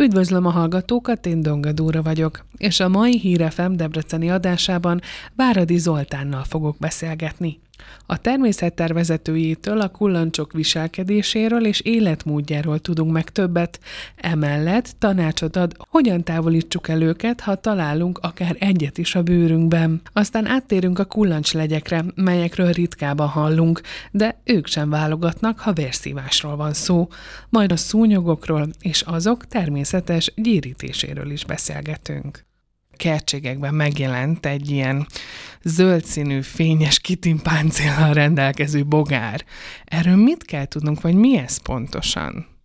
Üdvözlöm a hallgatókat, én Donga Dóra vagyok, és a mai Hírefem Debreceni adásában Váradi Zoltánnal fogok beszélgetni. A természettervezetőjétől a kullancsok viselkedéséről és életmódjáról tudunk meg többet, emellett tanácsot ad, hogyan távolítsuk el őket, ha találunk akár egyet is a bőrünkben. Aztán áttérünk a kullancslegyekre, melyekről ritkában hallunk, de ők sem válogatnak, ha vérszívásról van szó. Majd a szúnyogokról és azok természetes gyérítéséről is beszélgetünk kertségekben megjelent egy ilyen zöld színű, fényes kitimpáncéllal rendelkező bogár. Erről mit kell tudnunk, vagy mi ez pontosan?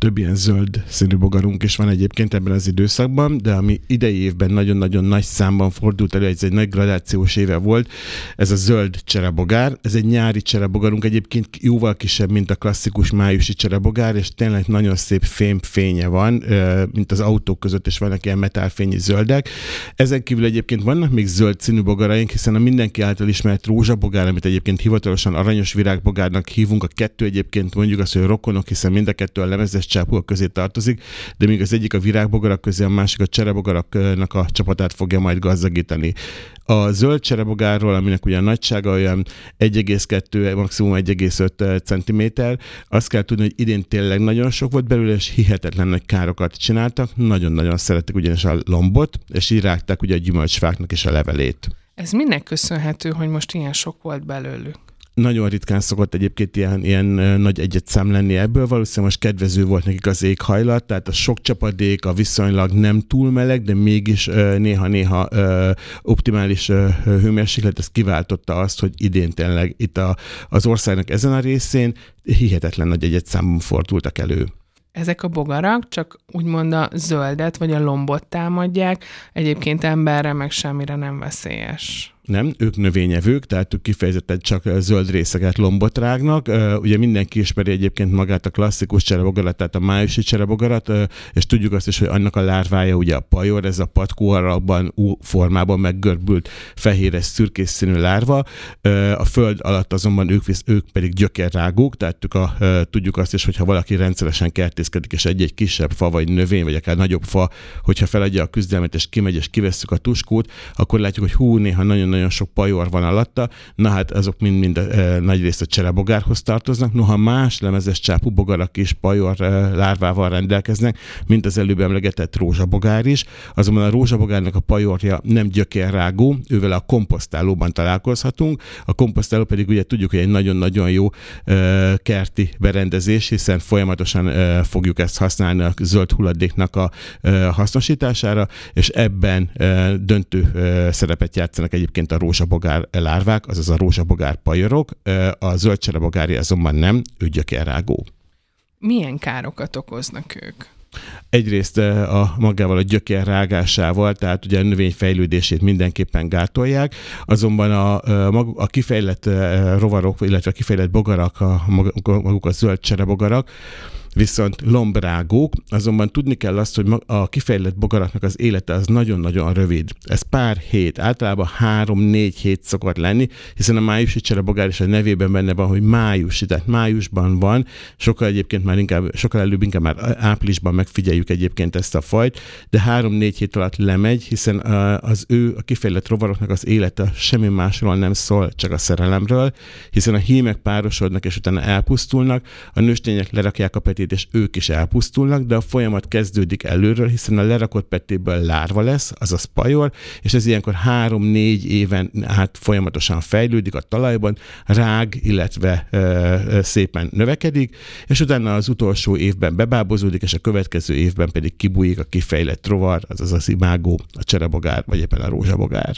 Több ilyen zöld színű bogarunk is van egyébként ebben az időszakban, de ami idei évben nagyon-nagyon nagy számban fordult elő, ez egy nagy gradációs éve volt, ez a zöld cserebogár. Ez egy nyári cserebogarunk, egyébként jóval kisebb, mint a klasszikus májusi cserebogár, és tényleg nagyon szép fém fénye van, mint az autók között is vannak ilyen metálfényi zöldek. Ezen kívül egyébként vannak még zöld színű bogaraink, hiszen a mindenki által ismert rózsabogár, amit egyébként hivatalosan aranyos virágbogárnak hívunk, a kettő egyébként mondjuk azt, hogy rokonok, hiszen mind a kettő a lemezes csápúak közé tartozik, de még az egyik a virágbogarak közé, a másik a cserebogaraknak a csapatát fogja majd gazdagítani. A zöld cserebogárról, aminek ugye a nagysága olyan 1,2, maximum 1,5 cm, azt kell tudni, hogy idén tényleg nagyon sok volt belőle, és hihetetlen nagy károkat csináltak. Nagyon-nagyon szeretik ugyanis a lombot, és így rágták ugye a gyümölcsfáknak is a levelét. Ez minek köszönhető, hogy most ilyen sok volt belőlük? Nagyon ritkán szokott egyébként ilyen, ilyen nagy egyet szám lenni ebből, valószínűleg most kedvező volt nekik az éghajlat, tehát a sok csapadék, a viszonylag nem túl meleg, de mégis néha-néha optimális hőmérséklet, ez kiváltotta azt, hogy idén tényleg itt a, az országnak ezen a részén hihetetlen nagy egyet számban fordultak elő. Ezek a bogarak csak úgymond a zöldet vagy a lombot támadják, egyébként emberre meg semmire nem veszélyes nem, ők növényevők, tehát ők kifejezetten csak zöld részeket lombot rágnak. Ugye mindenki ismeri egyébként magát a klasszikus cserebogarat, tehát a májusi cserebogarat, és tudjuk azt is, hogy annak a lárvája ugye a pajor, ez a patkó alakban, formában meggörbült fehéres szürkés színű lárva. A föld alatt azonban ők, ők pedig gyökerrágók, tehát ők a, tudjuk azt is, hogy ha valaki rendszeresen kertészkedik, és egy-egy kisebb fa, vagy növény, vagy akár nagyobb fa, hogyha feladja a küzdelmet, és kimegy, és kivesszük a tuskót, akkor látjuk, hogy hú, néha nagyon nagyon sok pajor van alatta, na hát azok mind-mind e, nagy részt a cserebogárhoz tartoznak, noha más lemezes csápú bogarak is pajor e, lárvával rendelkeznek, mint az előbb emlegetett rózsabogár is, azonban a rózsabogárnak a pajorja nem gyökérrágó, ővel a komposztálóban találkozhatunk, a komposztáló pedig ugye tudjuk, hogy egy nagyon-nagyon jó e, kerti berendezés, hiszen folyamatosan e, fogjuk ezt használni a zöld hulladéknak a hasznosítására, és ebben döntő szerepet játszanak egyébként a rózsabogár lárvák, azaz a rózsabogár pajorok, a zöldcserebogári azonban nem, ő gyökérrágó. Milyen károkat okoznak ők? Egyrészt a magával a gyökér rágásával, tehát ugye a növény fejlődését mindenképpen gátolják, azonban a, a, a kifejlett rovarok, illetve a kifejlett bogarak, a, maguk a zöld cserebogarak, viszont lombrágók, azonban tudni kell azt, hogy a kifejlett bogaraknak az élete az nagyon-nagyon rövid. Ez pár hét, általában három-négy hét szokott lenni, hiszen a májusi cserebogár is a nevében benne van, hogy májusi, tehát májusban van, sokkal egyébként már inkább, sokkal előbb inkább már áprilisban megfigyeljük egyébként ezt a fajt, de három-négy hét alatt lemegy, hiszen az ő, a kifejlett rovaroknak az élete semmi másról nem szól, csak a szerelemről, hiszen a hímek párosodnak és utána elpusztulnak, a nőstények lerakják a petét, és ők is elpusztulnak, de a folyamat kezdődik előről, hiszen a lerakott petéből lárva lesz, azaz pajor, és ez ilyenkor három-négy éven hát folyamatosan fejlődik a talajban, rág, illetve ö, ö, szépen növekedik, és utána az utolsó évben bebábozódik, és a következő évben pedig kibújik a kifejlett rovar, azaz az imágó, a cserebogár, vagy éppen a rózsabogár.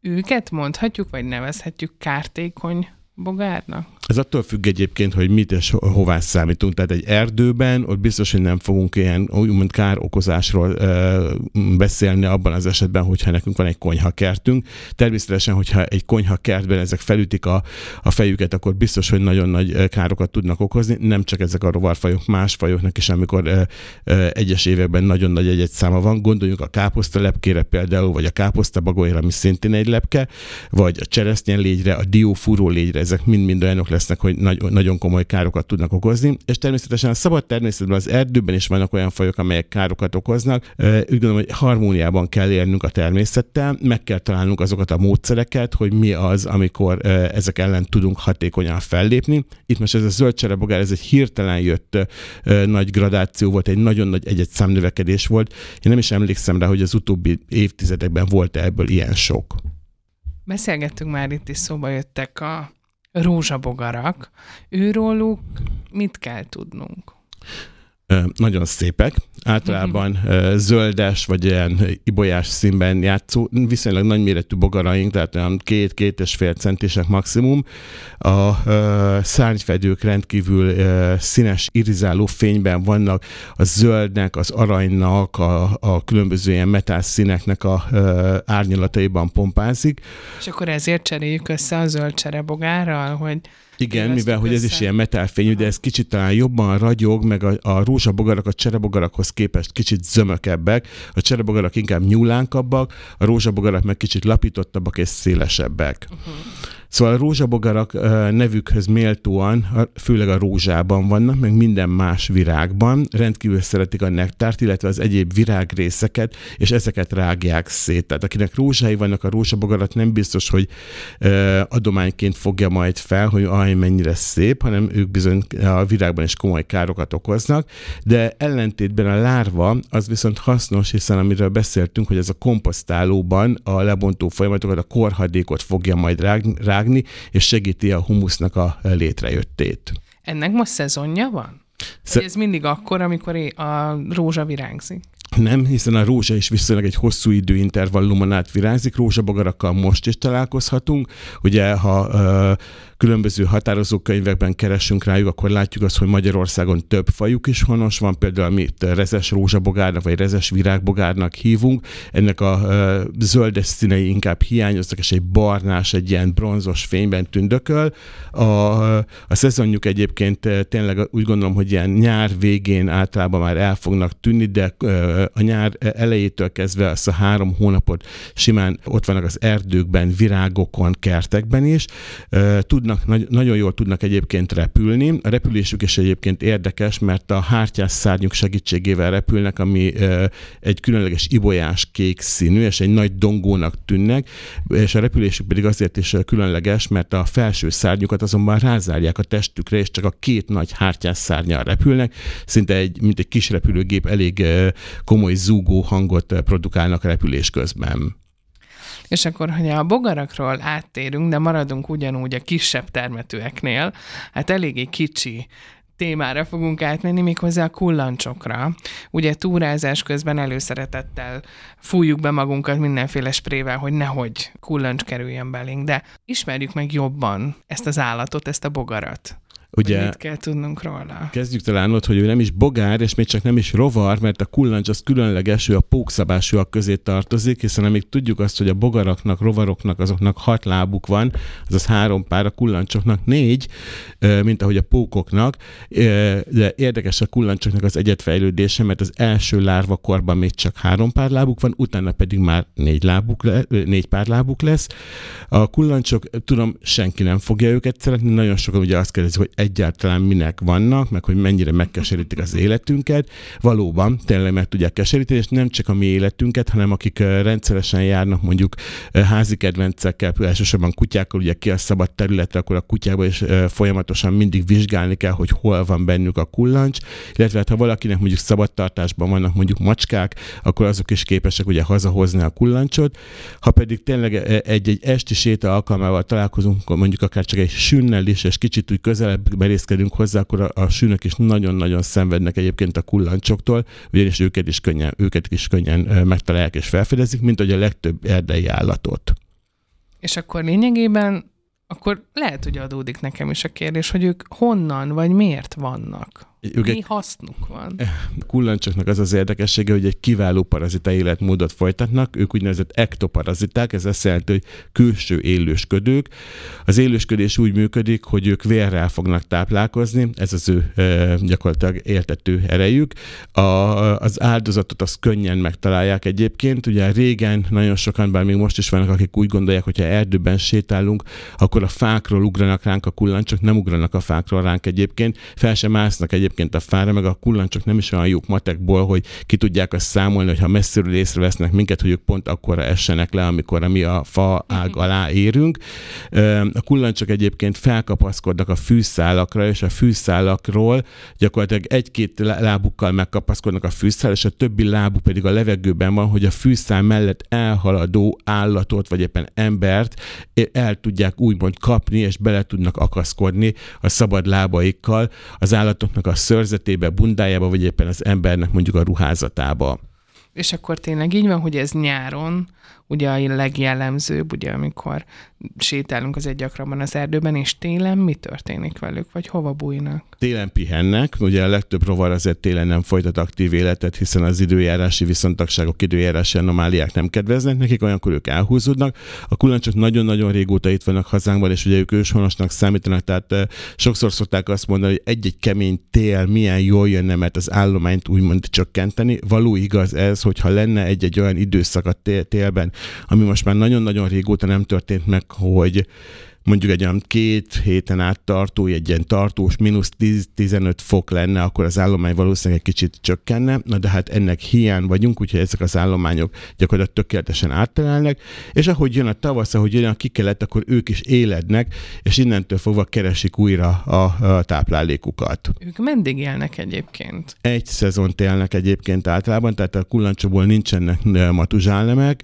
Őket mondhatjuk, vagy nevezhetjük kártékony bogárnak? Ez attól függ egyébként, hogy mit és hová számítunk. Tehát egy erdőben ott biztos, hogy nem fogunk ilyen úgymond kár okozásról ö, beszélni abban az esetben, hogyha nekünk van egy konyhakertünk. Természetesen, hogyha egy konyhakertben ezek felütik a, a fejüket, akkor biztos, hogy nagyon nagy károkat tudnak okozni. Nem csak ezek a rovarfajok, más fajoknak is, amikor ö, ö, egyes években nagyon nagy egy száma van. Gondoljunk a káposzta lepkére például, vagy a káposzta bagolyra, ami szintén egy lepke, vagy a cseresznyen légyre, a diófúró légyre, ezek mind-mind olyanok lesznek, hogy nagy, nagyon komoly károkat tudnak okozni. És természetesen a szabad természetben, az erdőben is vannak olyan fajok, amelyek károkat okoznak. Úgy gondolom, hogy harmóniában kell érnünk a természettel, meg kell találnunk azokat a módszereket, hogy mi az, amikor ezek ellen tudunk hatékonyan fellépni. Itt most ez a zöld cserebogár, ez egy hirtelen jött nagy gradáció volt, egy nagyon nagy egy-egy számnövekedés volt. Én nem is emlékszem rá, hogy az utóbbi évtizedekben volt ebből ilyen sok. Beszélgettünk már itt is, szóba jöttek a rózsabogarak. Őróluk mit kell tudnunk? Nagyon szépek, általában zöldes vagy ilyen ibolyás színben játszó, viszonylag nagyméretű bogaraink, tehát olyan két-két és fél centisek maximum. A szárnyfedők rendkívül színes, irizáló fényben vannak, a zöldnek, az aranynak, a, a különböző ilyen metál színeknek a árnyalataiban pompázik. És akkor ezért cseréljük össze a zöld cserebogárral, hogy igen, mivel hogy ez is ilyen metálfényű, de ez kicsit talán jobban ragyog, meg a, a rózsabogarak a cserebogarakhoz képest kicsit zömökebbek, a cserebogarak inkább nyúlánkabbak, a rózsabogarak meg kicsit lapítottabbak és szélesebbek. Uh-huh. Szóval a rózsabogarak nevükhöz méltóan, főleg a rózsában vannak, meg minden más virágban, rendkívül szeretik a nektárt, illetve az egyéb virágrészeket, és ezeket rágják szét. Tehát akinek rózsái vannak, a rózsabogarat nem biztos, hogy adományként fogja majd fel, hogy aj, mennyire szép, hanem ők bizony a virágban is komoly károkat okoznak, de ellentétben a lárva az viszont hasznos, hiszen amiről beszéltünk, hogy ez a komposztálóban a lebontó folyamatokat, a korhadékot fogja majd rágni, rágni, és segíti a humusznak a létrejöttét. Ennek most szezonja van? Sze- ez mindig akkor, amikor a rózsa virágzik? Nem, hiszen a rózsa is viszonylag egy hosszú időintervallumon át virágzik, rózsabogarakkal most is találkozhatunk. Ugye, ha uh, különböző határozó könyvekben keresünk rájuk, akkor látjuk azt, hogy Magyarországon több fajuk is honos van, például amit rezes rózsabogárnak vagy rezes virágbogárnak hívunk. Ennek a zöldes színei inkább hiányoznak, és egy barnás, egy ilyen bronzos fényben tündököl. A, a szezonjuk egyébként tényleg úgy gondolom, hogy ilyen nyár végén általában már el fognak tűnni, de a nyár elejétől kezdve azt a három hónapot simán ott vannak az erdőkben, virágokon, kertekben is. Tudnak, nagyon jól tudnak egyébként repülni. A repülésük is egyébként érdekes, mert a hártyás szárnyuk segítségével repülnek, ami egy különleges ibolyás kék színű, és egy nagy dongónak tűnnek, és a repülésük pedig azért is különleges, mert a felső szárnyukat azonban rázárják a testükre, és csak a két nagy hártyás szárnyal repülnek, szinte egy, mint egy kis repülőgép elég komoly zúgó hangot produkálnak repülés közben. És akkor, hogy a bogarakról áttérünk, de maradunk ugyanúgy a kisebb termetőeknél, hát eléggé kicsi témára fogunk átmenni, méghozzá a kullancsokra. Ugye túrázás közben előszeretettel fújjuk be magunkat mindenféle sprével, hogy nehogy kullancs kerüljön belénk, de ismerjük meg jobban ezt az állatot, ezt a bogarat. Ugye, mit kell tudnunk róla? Kezdjük talán ott, hogy ő nem is bogár, és még csak nem is rovar, mert a kullancs az különleges, ő a pókszabásúak közé tartozik, hiszen amíg tudjuk azt, hogy a bogaraknak, rovaroknak, azoknak hat lábuk van, azaz három pár, a kullancsoknak négy, mint ahogy a pókoknak, de érdekes a kullancsoknak az egyetfejlődése, mert az első lárva korban még csak három pár lábuk van, utána pedig már négy, lábuk le, négy pár lábuk lesz. A kullancsok, tudom, senki nem fogja őket szeretni, nagyon sokan ugye azt kérdezik, hogy egyáltalán minek vannak, meg hogy mennyire megkeserítik az életünket. Valóban, tényleg meg tudják keseríteni, és nem csak a mi életünket, hanem akik rendszeresen járnak mondjuk házi kedvencekkel, elsősorban kutyákkal, ugye ki a szabad területre, akkor a kutyákban is folyamatosan mindig vizsgálni kell, hogy hol van bennük a kullancs, illetve hát, ha valakinek mondjuk szabadtartásban vannak mondjuk macskák, akkor azok is képesek ugye hazahozni a kullancsot. Ha pedig tényleg egy-egy esti séta alkalmával találkozunk, mondjuk akár csak egy sünnel is, és kicsit úgy közelebb merészkedünk hozzá, akkor a, a sűnök is nagyon-nagyon szenvednek egyébként a kullancsoktól, ugyanis őket is könnyen, őket is könnyen megtalálják és felfedezik, mint hogy a legtöbb erdei állatot. És akkor lényegében akkor lehet, hogy adódik nekem is a kérdés, hogy ők honnan vagy miért vannak. Ők Mi egy, hasznuk van? Kullancsoknak az az érdekessége, hogy egy kiváló parazita életmódot folytatnak, ők úgynevezett ektoparaziták, ez azt jelenti, hogy külső élősködők. Az élősködés úgy működik, hogy ők vérrel fognak táplálkozni, ez az ő e, gyakorlatilag éltető erejük. A, az áldozatot azt könnyen megtalálják egyébként. Ugye régen nagyon sokan, bár még most is vannak, akik úgy gondolják, hogy ha erdőben sétálunk, akkor a fákról ugranak ránk a kullancsok, nem ugranak a fákról ránk egyébként, fel sem másznak egyébként a fára, meg a kullancsok nem is olyan jók matekból, hogy ki tudják azt számolni, hogy ha messziről észrevesznek minket, hogy ők pont akkora essenek le, amikor mi a fa ág mhm. alá érünk. A kullancsok egyébként felkapaszkodnak a fűszálakra, és a fűszálakról gyakorlatilag egy-két lábukkal megkapaszkodnak a fűszál, és a többi lábuk pedig a levegőben van, hogy a fűszál mellett elhaladó állatot, vagy éppen embert el tudják úgymond kapni, és bele tudnak akaszkodni a szabad lábaikkal az állatoknak a szörzetébe, bundájába, vagy éppen az embernek mondjuk a ruházatába. És akkor tényleg így van, hogy ez nyáron ugye a legjellemzőbb, ugye amikor sétálunk az egy gyakrabban az erdőben, és télen mi történik velük, vagy hova bújnak? Télen pihennek, ugye a legtöbb rovar azért télen nem folytat aktív életet, hiszen az időjárási viszontagságok, időjárási anomáliák nem kedveznek nekik, olyankor ők elhúzódnak. A kullancsok nagyon-nagyon régóta itt vannak hazánkban, és ugye ők őshonosnak számítanak, tehát eh, sokszor szokták azt mondani, hogy egy-egy kemény tél milyen jól jönne, mert az állományt úgymond csökkenteni. Való igaz ez, hogyha lenne egy-egy olyan időszak a télben, ami most már nagyon-nagyon régóta nem történt meg, hogy mondjuk egy olyan két héten át tartó, egy ilyen tartós mínusz 10-15 fok lenne, akkor az állomány valószínűleg egy kicsit csökkenne, na de hát ennek hiány vagyunk, úgyhogy ezek az állományok gyakorlatilag tökéletesen áttelelnek, és ahogy jön a tavasz, ahogy jön a kikelet, akkor ők is élednek, és innentől fogva keresik újra a, a táplálékukat. Ők meddig élnek egyébként? Egy szezont élnek egyébként általában, tehát a kullancsokból nincsenek matuzsálemek.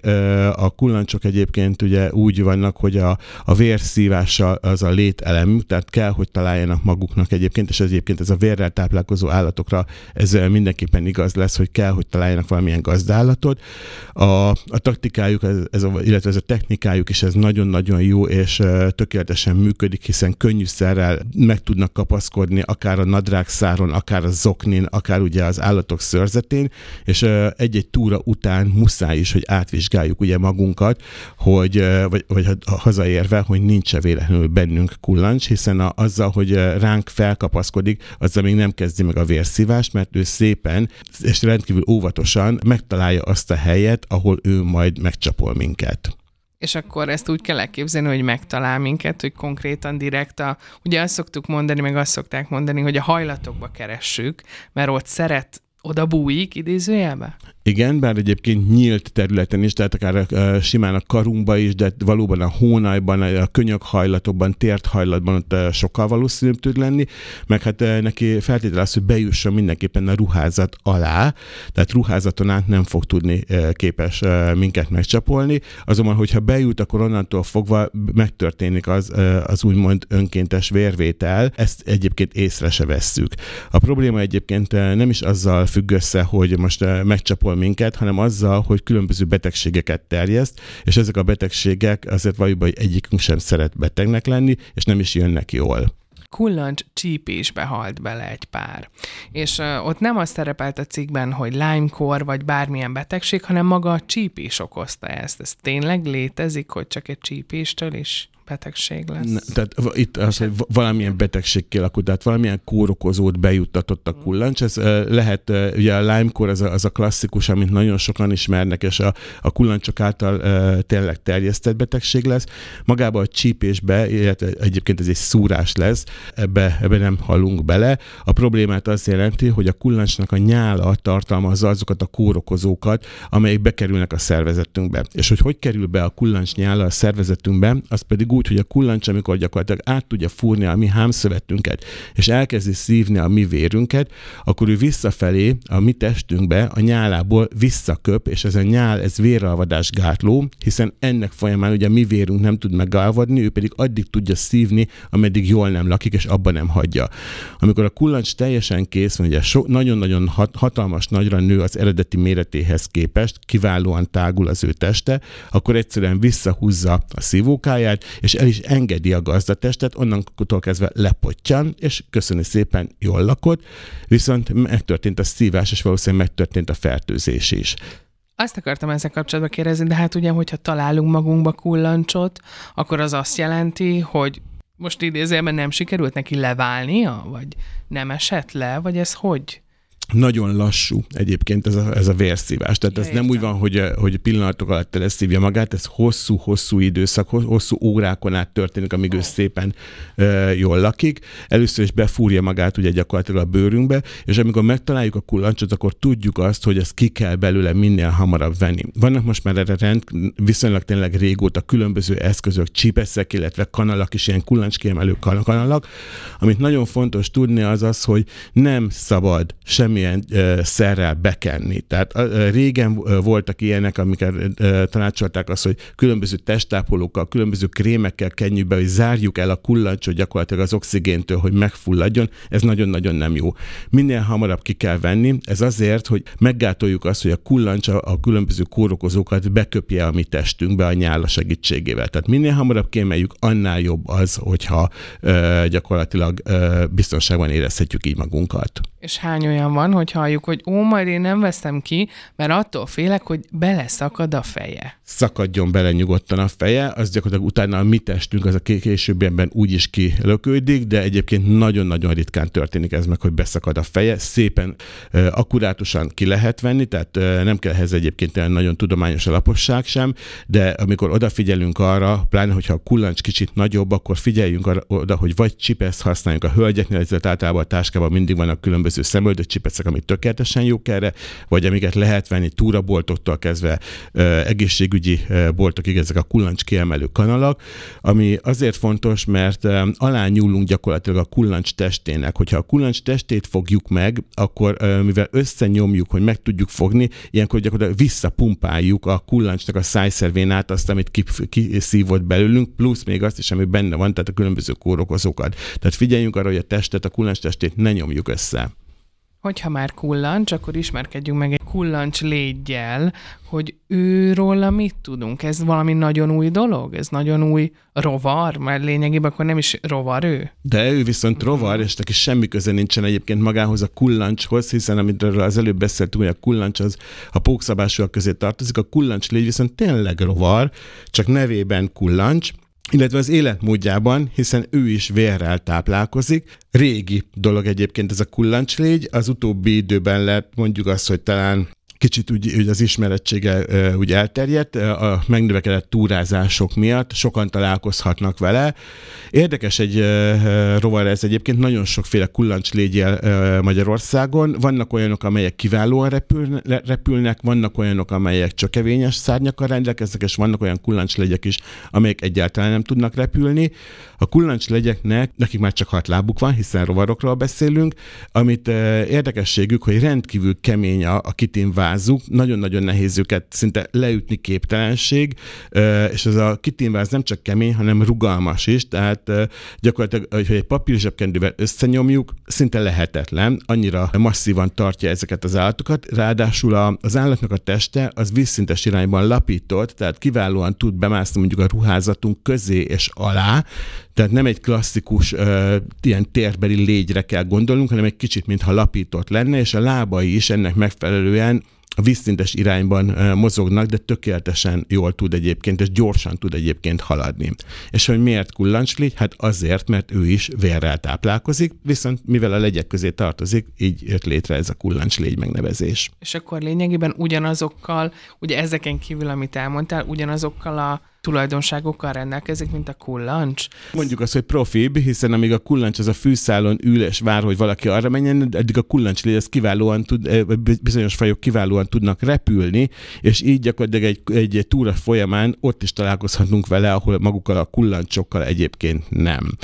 A kullancsok egyébként ugye úgy vannak, hogy a, a vérszív kihívása az a lételemük, tehát kell, hogy találjanak maguknak egyébként, és ez egyébként ez a vérrel táplálkozó állatokra ez mindenképpen igaz lesz, hogy kell, hogy találjanak valamilyen gazdállatot. A, a taktikájuk, ez, ez a, illetve ez a technikájuk is ez nagyon-nagyon jó, és tökéletesen működik, hiszen könnyűszerrel meg tudnak kapaszkodni akár a nadrágszáron, akár a zoknin, akár ugye az állatok szörzetén, és egy-egy túra után muszáj is, hogy átvizsgáljuk ugye magunkat, hogy, vagy, vagy hazaérve, hogy nincs -e véletlenül bennünk kullancs, hiszen a, azzal, hogy ránk felkapaszkodik, azzal még nem kezdi meg a vérszívást, mert ő szépen és rendkívül óvatosan megtalálja azt a helyet, ahol ő majd megcsapol minket. És akkor ezt úgy kell elképzelni, hogy megtalál minket, hogy konkrétan direkt a, ugye azt szoktuk mondani, meg azt szokták mondani, hogy a hajlatokba keressük, mert ott szeret oda bújik, idézőjelbe? Igen, bár egyébként nyílt területen is, tehát akár simán a karunkba is, de valóban a hónajban, a könyökhajlatokban, tért hajlatban ott sokkal valószínűbb tud lenni, meg hát neki feltétel az, hogy bejusson mindenképpen a ruházat alá, tehát ruházaton át nem fog tudni képes minket megcsapolni, azonban, hogyha bejut, akkor onnantól fogva megtörténik az, az úgymond önkéntes vérvétel, ezt egyébként észre se vesszük. A probléma egyébként nem is azzal függ össze, hogy most megcsapol minket, hanem azzal, hogy különböző betegségeket terjeszt, és ezek a betegségek azért valójában egyikünk sem szeret betegnek lenni, és nem is jönnek jól kullancs csípésbe halt bele egy pár. És uh, ott nem az szerepelt a cikkben, hogy Lyme-kor vagy bármilyen betegség, hanem maga a csípés okozta ezt. Ez tényleg létezik, hogy csak egy csípéstől is betegség lesz. Ne, tehát itt az, hogy valamilyen betegség kialakult, tehát valamilyen kórokozót bejuttatott a mm. kullancs. Ez lehet, ugye a Lyme-kór az a, az a klasszikus, amit nagyon sokan ismernek, és a, a kullancsok által tényleg terjesztett betegség lesz. Magába a csípésbe, illetve egyébként ez egy szúrás lesz, ebbe, ebbe nem halunk bele. A problémát azt jelenti, hogy a kullancsnak a nyála tartalmazza azokat a kórokozókat, amelyek bekerülnek a szervezetünkbe. És hogy hogy kerül be a kullancs nyála a szervezetünkbe, az pedig úgy, hogy a kullancs, amikor gyakorlatilag át tudja fúrni a mi hámszövetünket, és elkezdi szívni a mi vérünket, akkor ő visszafelé a mi testünkbe a nyálából visszaköp, és ez a nyál, ez véralvadás gátló, hiszen ennek folyamán ugye a mi vérünk nem tud megalvadni, ő pedig addig tudja szívni, ameddig jól nem lakik, és abban nem hagyja. Amikor a kullancs teljesen kész van, ugye so, nagyon-nagyon hat, hatalmas nagyra nő az eredeti méretéhez képest, kiválóan tágul az ő teste, akkor egyszerűen visszahúzza a szívókáját, és el is engedi a gazdatestet, onnantól kezdve lepottyan, és köszöni szépen, jól lakott, viszont megtörtént a szívás, és valószínűleg megtörtént a fertőzés is. Azt akartam ezzel kapcsolatban kérdezni, de hát ugye, hogyha találunk magunkba kullancsot, akkor az azt jelenti, hogy most idézőjelben nem sikerült neki leválnia, vagy nem esett le, vagy ez hogy? Nagyon lassú egyébként ez a, ez a vérszívás. Tehát ja, ez értem. nem úgy van, hogy, hogy pillanatok alatt teleszívja magát, ez hosszú-hosszú időszak, hosszú órákon át történik, amíg oh. ő szépen uh, jól lakik. Először is befúrja magát ugye gyakorlatilag a bőrünkbe, és amikor megtaláljuk a kullancsot, akkor tudjuk azt, hogy ezt ki kell belőle minél hamarabb venni. Vannak most már erre rend, viszonylag tényleg régóta különböző eszközök, csípeszek, illetve kanalak is, ilyen kullancskiemelő kanalak. Amit nagyon fontos tudni az az, hogy nem szabad semmi uh, szerrel bekenni. Tehát régen voltak ilyenek, amiket tanácsolták azt, hogy különböző testápolókkal, különböző krémekkel kenjük be, hogy zárjuk el a kullancsot gyakorlatilag az oxigéntől, hogy megfulladjon. Ez nagyon-nagyon nem jó. Minél hamarabb ki kell venni. Ez azért, hogy meggátoljuk azt, hogy a kullancs a, különböző kórokozókat beköpje a mi testünkbe a nyála segítségével. Tehát minél hamarabb kémeljük, annál jobb az, hogyha gyakorlatilag biztonságban érezhetjük így magunkat. És hány olyan van, hogy halljuk, hogy ó, majd én nem veszem ki, mert attól félek, hogy beleszakad a feje. Szakadjon bele nyugodtan a feje, az gyakorlatilag utána a mi testünk az a későbbiekben úgy is kilökődik, de egyébként nagyon-nagyon ritkán történik ez meg, hogy beszakad a feje. Szépen akkurátusan ki lehet venni, tehát nem kell ehhez egyébként nagyon tudományos alaposság sem, de amikor odafigyelünk arra, pláne hogyha a kullancs kicsit nagyobb, akkor figyeljünk arra, oda, hogy vagy csipeszt használjunk a hölgyeknél, ezért általában a táskában mindig vannak különböző különböző szemöldött csipecek, amik tökéletesen jók erre, vagy amiket lehet venni túraboltoktól kezdve egészségügyi boltokig, ezek a kullancs kiemelő kanalak, ami azért fontos, mert alá nyúlunk gyakorlatilag a kullancs testének. Hogyha a kullancs testét fogjuk meg, akkor mivel összenyomjuk, hogy meg tudjuk fogni, ilyenkor gyakorlatilag visszapumpáljuk a kullancsnak a szájszervén át azt, amit kiszívott belőlünk, plusz még azt is, ami benne van, tehát a különböző kórokozókat. Tehát figyeljünk arra, hogy a testet, a kullancs testét ne nyomjuk össze hogyha már kullancs, akkor ismerkedjünk meg egy kullancs légyel, hogy őról mit tudunk. Ez valami nagyon új dolog? Ez nagyon új rovar? Mert lényegében akkor nem is rovar ő? De ő viszont rovar, és neki semmi köze nincsen egyébként magához a kullancshoz, hiszen amit az előbb beszéltünk, hogy a kullancs az a pókszabásúak közé tartozik, a kullancs légy viszont tényleg rovar, csak nevében kullancs, illetve az életmódjában, hiszen ő is vérrel táplálkozik. Régi dolog egyébként ez a kullancslégy, az utóbbi időben lett mondjuk azt, hogy talán kicsit úgy, úgy az ismerettsége úgy elterjedt, a megnövekedett túrázások miatt sokan találkozhatnak vele. Érdekes egy rovar ez egyébként, nagyon sokféle kullancs légyel Magyarországon. Vannak olyanok, amelyek kiválóan repülnek, vannak olyanok, amelyek csökevényes szárnyakkal rendelkeznek, és vannak olyan legyek is, amelyek egyáltalán nem tudnak repülni. A legyeknek, nekik már csak hat lábuk van, hiszen rovarokról beszélünk, amit érdekességük, hogy rendkívül kemény a, a kitinvá kitinvázzuk, nagyon-nagyon nehéz őket szinte leütni képtelenség, és ez a kitinváz nem csak kemény, hanem rugalmas is, tehát gyakorlatilag, hogy egy papír zsebkendővel összenyomjuk, szinte lehetetlen, annyira masszívan tartja ezeket az állatokat, ráadásul az állatnak a teste az vízszintes irányban lapított, tehát kiválóan tud bemászni mondjuk a ruházatunk közé és alá, tehát nem egy klasszikus uh, ilyen térbeli légyre kell gondolnunk, hanem egy kicsit, mintha lapított lenne, és a lábai is ennek megfelelően vízszintes irányban mozognak, de tökéletesen jól tud egyébként, és gyorsan tud egyébként haladni. És hogy miért kullancslégy? Hát azért, mert ő is vérrel táplálkozik, viszont mivel a legyek közé tartozik, így jött létre ez a kullancslégy megnevezés. És akkor lényegében ugyanazokkal, ugye ezeken kívül, amit elmondtál, ugyanazokkal a tulajdonságokkal rendelkezik, mint a kullancs? Mondjuk azt, hogy profibb, hiszen amíg a kullancs az a fűszálon ül és vár, hogy valaki arra menjen, eddig a kullancs ez kiválóan tud, eh, bizonyos fajok kiválóan tudnak repülni, és így gyakorlatilag egy, egy túra folyamán ott is találkozhatunk vele, ahol magukkal a kullancsokkal egyébként nem.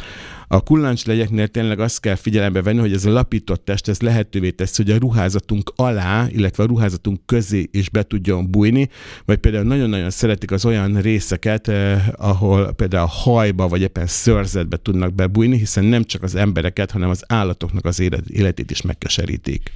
A legyeknél tényleg azt kell figyelembe venni, hogy ez a lapított test ez lehetővé teszi, hogy a ruházatunk alá, illetve a ruházatunk közé is be tudjon bújni, vagy például nagyon-nagyon szeretik az olyan részeket, eh, ahol például a hajba vagy éppen szörzetbe tudnak bebújni, hiszen nem csak az embereket, hanem az állatoknak az élet, életét is megkeserítik.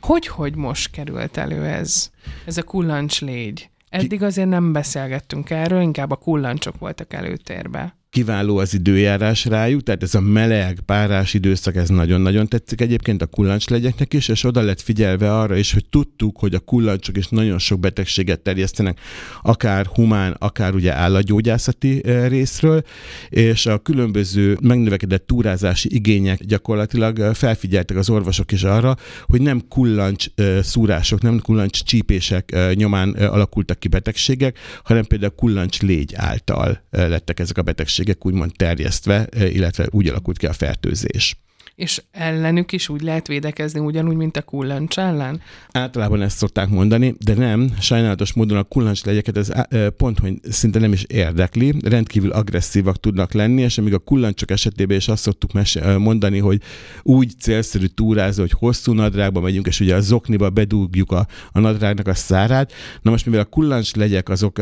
Hogy-hogy most került elő ez? Ez a kullancslégy? Eddig azért nem beszélgettünk erről, inkább a kullancsok voltak előtérbe. Kiváló az időjárás rájuk, tehát ez a meleg, párás időszak, ez nagyon-nagyon tetszik egyébként a kullancslegyeknek is, és oda lett figyelve arra is, hogy tudtuk, hogy a kullancsok is nagyon sok betegséget terjesztenek, akár humán, akár ugye állatgyógyászati részről, és a különböző megnövekedett túrázási igények gyakorlatilag felfigyeltek az orvosok is arra, hogy nem kullancs szúrások, nem kullancs csípések nyomán alakultak ki betegségek, hanem például kullancs légy által lettek ezek a betegségek betegségek úgymond terjesztve, eh, illetve úgy alakult ki a fertőzés és ellenük is úgy lehet védekezni, ugyanúgy, mint a kullancs ellen? Általában ezt szokták mondani, de nem. Sajnálatos módon a kullancs legyeket ez pont, hogy szinte nem is érdekli, rendkívül agresszívak tudnak lenni, és amíg a kullancsok esetében is azt szoktuk mondani, hogy úgy célszerű túrázni, hogy hosszú nadrágba megyünk, és ugye a zokniba bedugjuk a, a nadrágnak a szárát. Na most, mivel a kullancs legyek, azok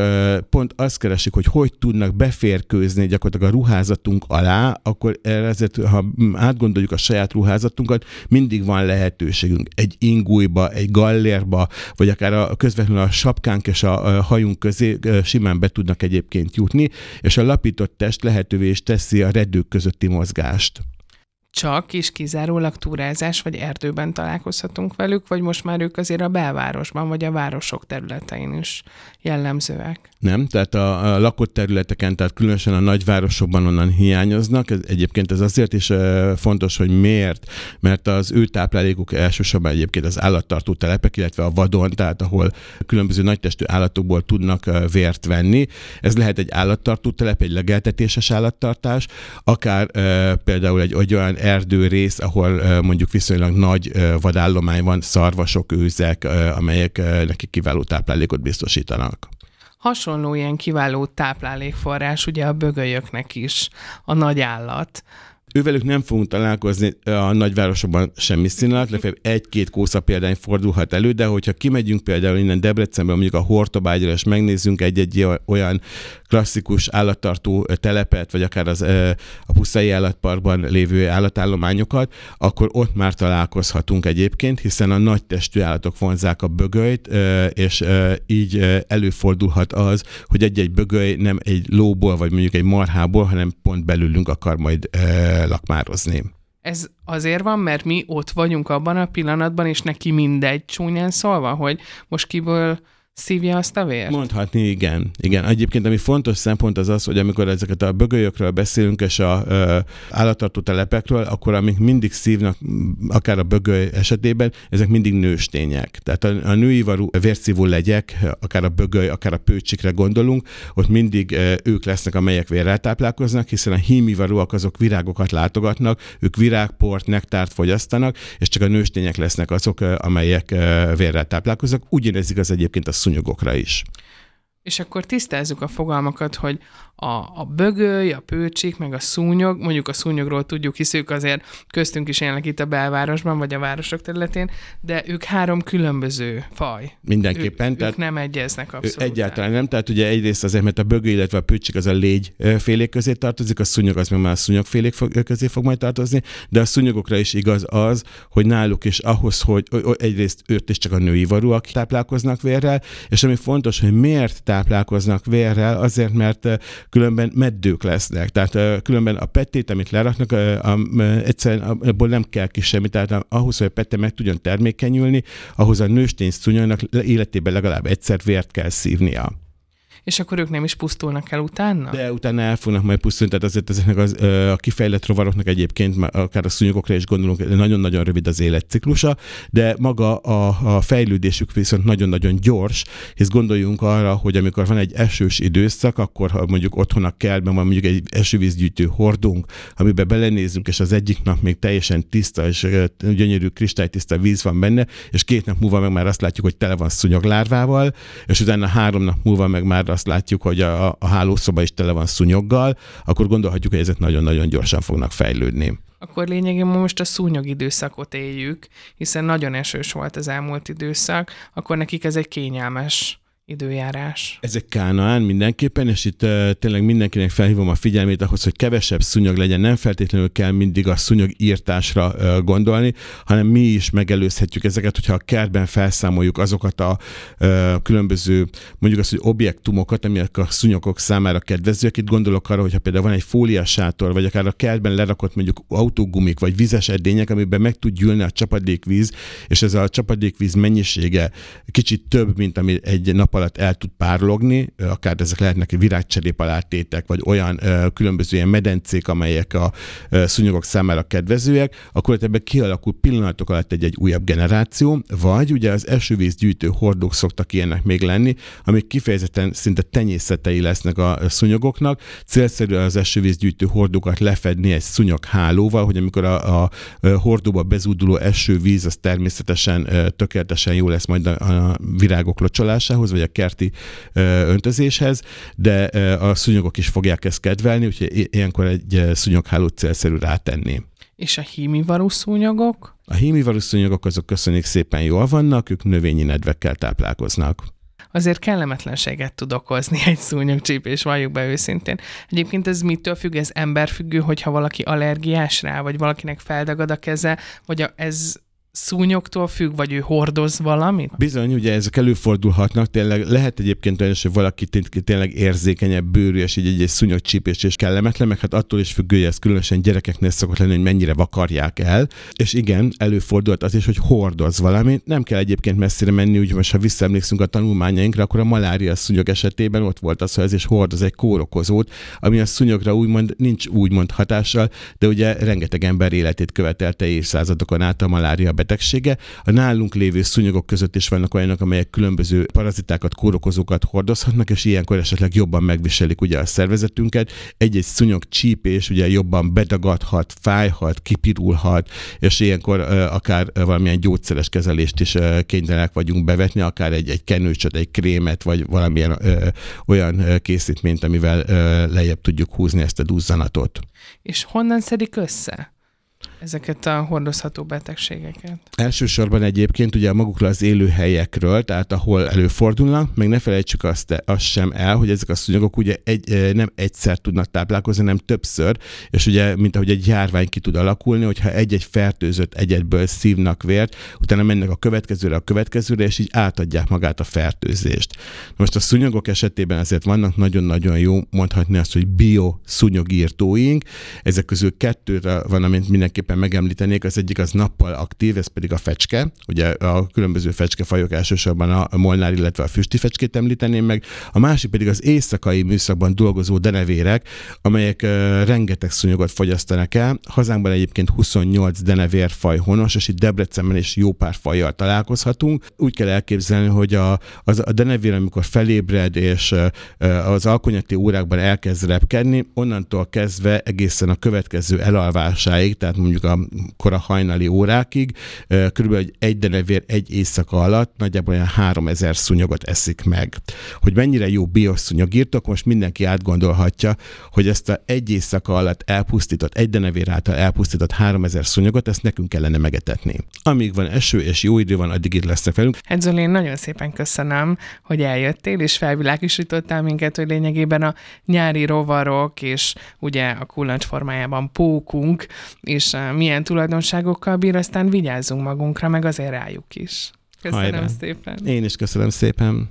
pont azt keresik, hogy hogy tudnak beférkőzni gyakorlatilag a ruházatunk alá, akkor ezért, ha átgondoljuk a saját ruházatunkat, mindig van lehetőségünk egy ingújba, egy gallérba, vagy akár a közvetlenül a sapkánk és a hajunk közé simán be tudnak egyébként jutni, és a lapított test lehetővé is teszi a redők közötti mozgást. Csak és kizárólag túrázás vagy erdőben találkozhatunk velük, vagy most már ők azért a belvárosban vagy a városok területein is jellemzőek? Nem, tehát a, a lakott területeken, tehát különösen a nagyvárosokban onnan hiányoznak. Ez, egyébként ez azért is fontos, hogy miért, mert az ő táplálékuk elsősorban egyébként az állattartó telepek, illetve a vadon, tehát ahol különböző nagytestű állatokból tudnak vért venni. Ez lehet egy állattartó telep, egy legeltetéses állattartás, akár például egy olyan erdőrész, ahol mondjuk viszonylag nagy vadállomány van, szarvasok, őzek, amelyek nekik kiváló táplálékot biztosítanak hasonló ilyen kiváló táplálékforrás ugye a bögölyöknek is a nagy állat. Ővelük nem fogunk találkozni a nagyvárosokban semmi színálat, legalább egy-két kósza példány fordulhat elő, de hogyha kimegyünk például innen Debrecenben, mondjuk a Hortobágyra, és megnézzünk egy-egy olyan klasszikus állattartó telepet, vagy akár az, a pusztai állatparkban lévő állatállományokat, akkor ott már találkozhatunk egyébként, hiszen a nagy testű állatok vonzák a bögölyt, és így előfordulhat az, hogy egy-egy bögöly nem egy lóból, vagy mondjuk egy marhából, hanem pont belülünk akar majd lakmározni. Ez azért van, mert mi ott vagyunk abban a pillanatban, és neki mindegy csúnyán szólva, hogy most kiből szívja azt a vért? Mondhatni, igen. Igen. Egyébként, ami fontos szempont az az, hogy amikor ezeket a bögölyökről beszélünk, és a ö, állattartó telepekről, akkor amik mindig szívnak, akár a bögöly esetében, ezek mindig nőstények. Tehát a, a nőivarú vérszívó legyek, akár a bögöly, akár a pőcsikre gondolunk, ott mindig ö, ők lesznek, amelyek vérrel táplálkoznak, hiszen a hímivarúak azok virágokat látogatnak, ők virágport, nektárt fogyasztanak, és csak a nőstények lesznek azok, amelyek vérrel táplálkoznak. Ugyanez igaz egyébként a szúnyogokra is. És akkor tisztázzuk a fogalmakat, hogy a, a bögöly, a pőcsik, meg a szúnyog, mondjuk a szúnyogról tudjuk, hisz ők azért köztünk is élnek itt a belvárosban, vagy a városok területén, de ők három különböző faj. Mindenképpen. Ők, tehát ők nem egyeznek abszolút. Egyáltalán nem, tehát ugye egyrészt azért, mert a bögöly, illetve a pőcsik az a légy félék közé tartozik, a szúnyog az meg már a szúnyogfélék közé fog majd tartozni, de a szúnyogokra is igaz az, hogy náluk is ahhoz, hogy egyrészt őt is csak a női varúak táplálkoznak vérrel, és ami fontos, hogy miért táplálkoznak vérrel, azért, mert különben meddők lesznek. Tehát különben a pettét, amit leraknak, egyszerűen abból nem kell ki semmi. Tehát ahhoz, hogy a pette meg tudjon termékenyülni, ahhoz a nőstény szúnyognak életében legalább egyszer vért kell szívnia. És akkor ők nem is pusztulnak el utána? De utána el fognak majd pusztulni, tehát azért ezeknek az, a kifejlett rovaroknak egyébként, akár a szúnyogokra is gondolunk, nagyon-nagyon rövid az életciklusa, de maga a, a fejlődésük viszont nagyon-nagyon gyors, hisz gondoljunk arra, hogy amikor van egy esős időszak, akkor ha mondjuk otthon a kertben van mondjuk egy esővízgyűjtő hordunk, amiben belenézünk, és az egyik nap még teljesen tiszta, és gyönyörű kristálytiszta víz van benne, és két nap múlva meg már azt látjuk, hogy tele van szúnyoglárvával, és utána három nap múlva meg már azt látjuk, hogy a, a hálószoba is tele van szúnyoggal, akkor gondolhatjuk, hogy ezek nagyon-nagyon gyorsan fognak fejlődni. Akkor lényegében most a szúnyog időszakot éljük, hiszen nagyon esős volt az elmúlt időszak, akkor nekik ez egy kényelmes időjárás. Ez egy kánaán mindenképpen, és itt uh, tényleg mindenkinek felhívom a figyelmét ahhoz, hogy kevesebb szúnyog legyen. Nem feltétlenül kell mindig a szúnyog írtásra uh, gondolni, hanem mi is megelőzhetjük ezeket, hogyha a kertben felszámoljuk azokat a uh, különböző, mondjuk azt, hogy objektumokat, amik a szúnyogok számára kedvezőek. Itt gondolok arra, hogyha például van egy fóliasátor, vagy akár a kertben lerakott mondjuk autógumik, vagy vizes edények, amiben meg tud gyűlni a csapadékvíz, és ez a csapadékvíz mennyisége kicsit több, mint ami egy nap alatt el tud párlogni, akár ezek lehetnek virágcserépalátétek, vagy olyan különböző ilyen medencék, amelyek a szúnyogok számára kedvezőek, akkor ebben kialakul pillanatok alatt egy-egy újabb generáció, vagy ugye az esővízgyűjtő hordók szoktak ilyenek még lenni, amik kifejezetten szinte tenyészetei lesznek a szúnyogoknak. Célszerű az esővízgyűjtő hordókat lefedni egy szúnyoghálóval, hogy amikor a, a hordóba bezúduló esővíz az természetesen tökéletesen jó lesz majd a, a virágok locsolásához, vagy a kerti öntözéshez, de a szúnyogok is fogják ezt kedvelni, úgyhogy ilyenkor egy szúnyoghálót célszerű rátenni. És a hímivarú szúnyogok? A hímivarú szúnyogok azok köszönjük szépen jól vannak, ők növényi nedvekkel táplálkoznak azért kellemetlenséget tud okozni egy szúnyogcsípés, valljuk be őszintén. Egyébként ez mitől függ? Ez emberfüggő, hogyha valaki allergiás rá, vagy valakinek feldagad a keze, vagy a, ez szúnyoktól függ, vagy ő hordoz valamit? Bizony, ugye ezek előfordulhatnak, tényleg lehet egyébként olyan, hogy valaki tényleg érzékenyebb bőrű, és így egy, egy szúnyogcsípés és kellemetlen, meg hát attól is függő, hogy ez különösen gyerekeknél szokott lenni, hogy mennyire vakarják el. És igen, előfordult az is, hogy hordoz valamit. Nem kell egyébként messzire menni, úgy most ha visszaemlékszünk a tanulmányainkra, akkor a malária szúnyog esetében ott volt az, hogy ez is hordoz egy kórokozót, ami a szúnyogra úgymond nincs úgymond hatással, de ugye rengeteg ember életét követelte évszázadokon át a malária betegsége. A nálunk lévő szúnyogok között is vannak olyanok, amelyek különböző parazitákat, kórokozókat hordozhatnak, és ilyenkor esetleg jobban megviselik ugye a szervezetünket. Egy-egy szúnyog csípés ugye jobban bedagadhat, fájhat, kipirulhat, és ilyenkor akár valamilyen gyógyszeres kezelést is kénytelenek vagyunk bevetni, akár egy, egy kenőcsöt, egy krémet, vagy valamilyen uh, olyan készítményt, amivel lejjebb tudjuk húzni ezt a duzzanatot. És honnan szedik össze? Ezeket a hordozható betegségeket? Elsősorban egyébként ugye magukról az élőhelyekről, tehát ahol előfordulnak, meg ne felejtsük azt, azt sem el, hogy ezek a szúnyogok ugye egy, nem egyszer tudnak táplálkozni, hanem többször, és ugye, mint ahogy egy járvány ki tud alakulni, hogyha egy-egy fertőzött egyedből szívnak vért, utána mennek a következőre, a következőre, és így átadják magát a fertőzést. Most a szúnyogok esetében azért vannak nagyon-nagyon jó, mondhatni azt, hogy bio szúnyogírtóink, ezek közül kettőre van, amit mindenképpen mindenképpen megemlítenék, az egyik az nappal aktív, ez pedig a fecske. Ugye a különböző fecskefajok elsősorban a molnár, illetve a füsti fecskét említeném meg. A másik pedig az éjszakai műszakban dolgozó denevérek, amelyek rengeteg szúnyogot fogyasztanak el. Hazánkban egyébként 28 denevérfaj honos, és itt Debrecenben is jó pár fajjal találkozhatunk. Úgy kell elképzelni, hogy a, az, a denevér, amikor felébred, és az alkonyati órákban elkezd repkedni, onnantól kezdve egészen a következő elalvásáig, tehát mondjuk mondjuk a kora hajnali órákig, körülbelül egy denevér egy éjszaka alatt nagyjából olyan 3000 szúnyogot eszik meg. Hogy mennyire jó bioszúnyog írtok, most mindenki átgondolhatja, hogy ezt a egy éjszaka alatt elpusztított, egy denevér által elpusztított 3000 szúnyogot, ezt nekünk kellene megetetni. Amíg van eső és jó idő van, addig itt lesznek velünk. Hát Zoli, én nagyon szépen köszönöm, hogy eljöttél, és felvilágosítottál minket, hogy lényegében a nyári rovarok, és ugye a kullancs formájában pókunk, és milyen tulajdonságokkal bír, aztán vigyázzunk magunkra, meg azért rájuk is. Köszönöm Hajrá. szépen. Én is köszönöm szépen.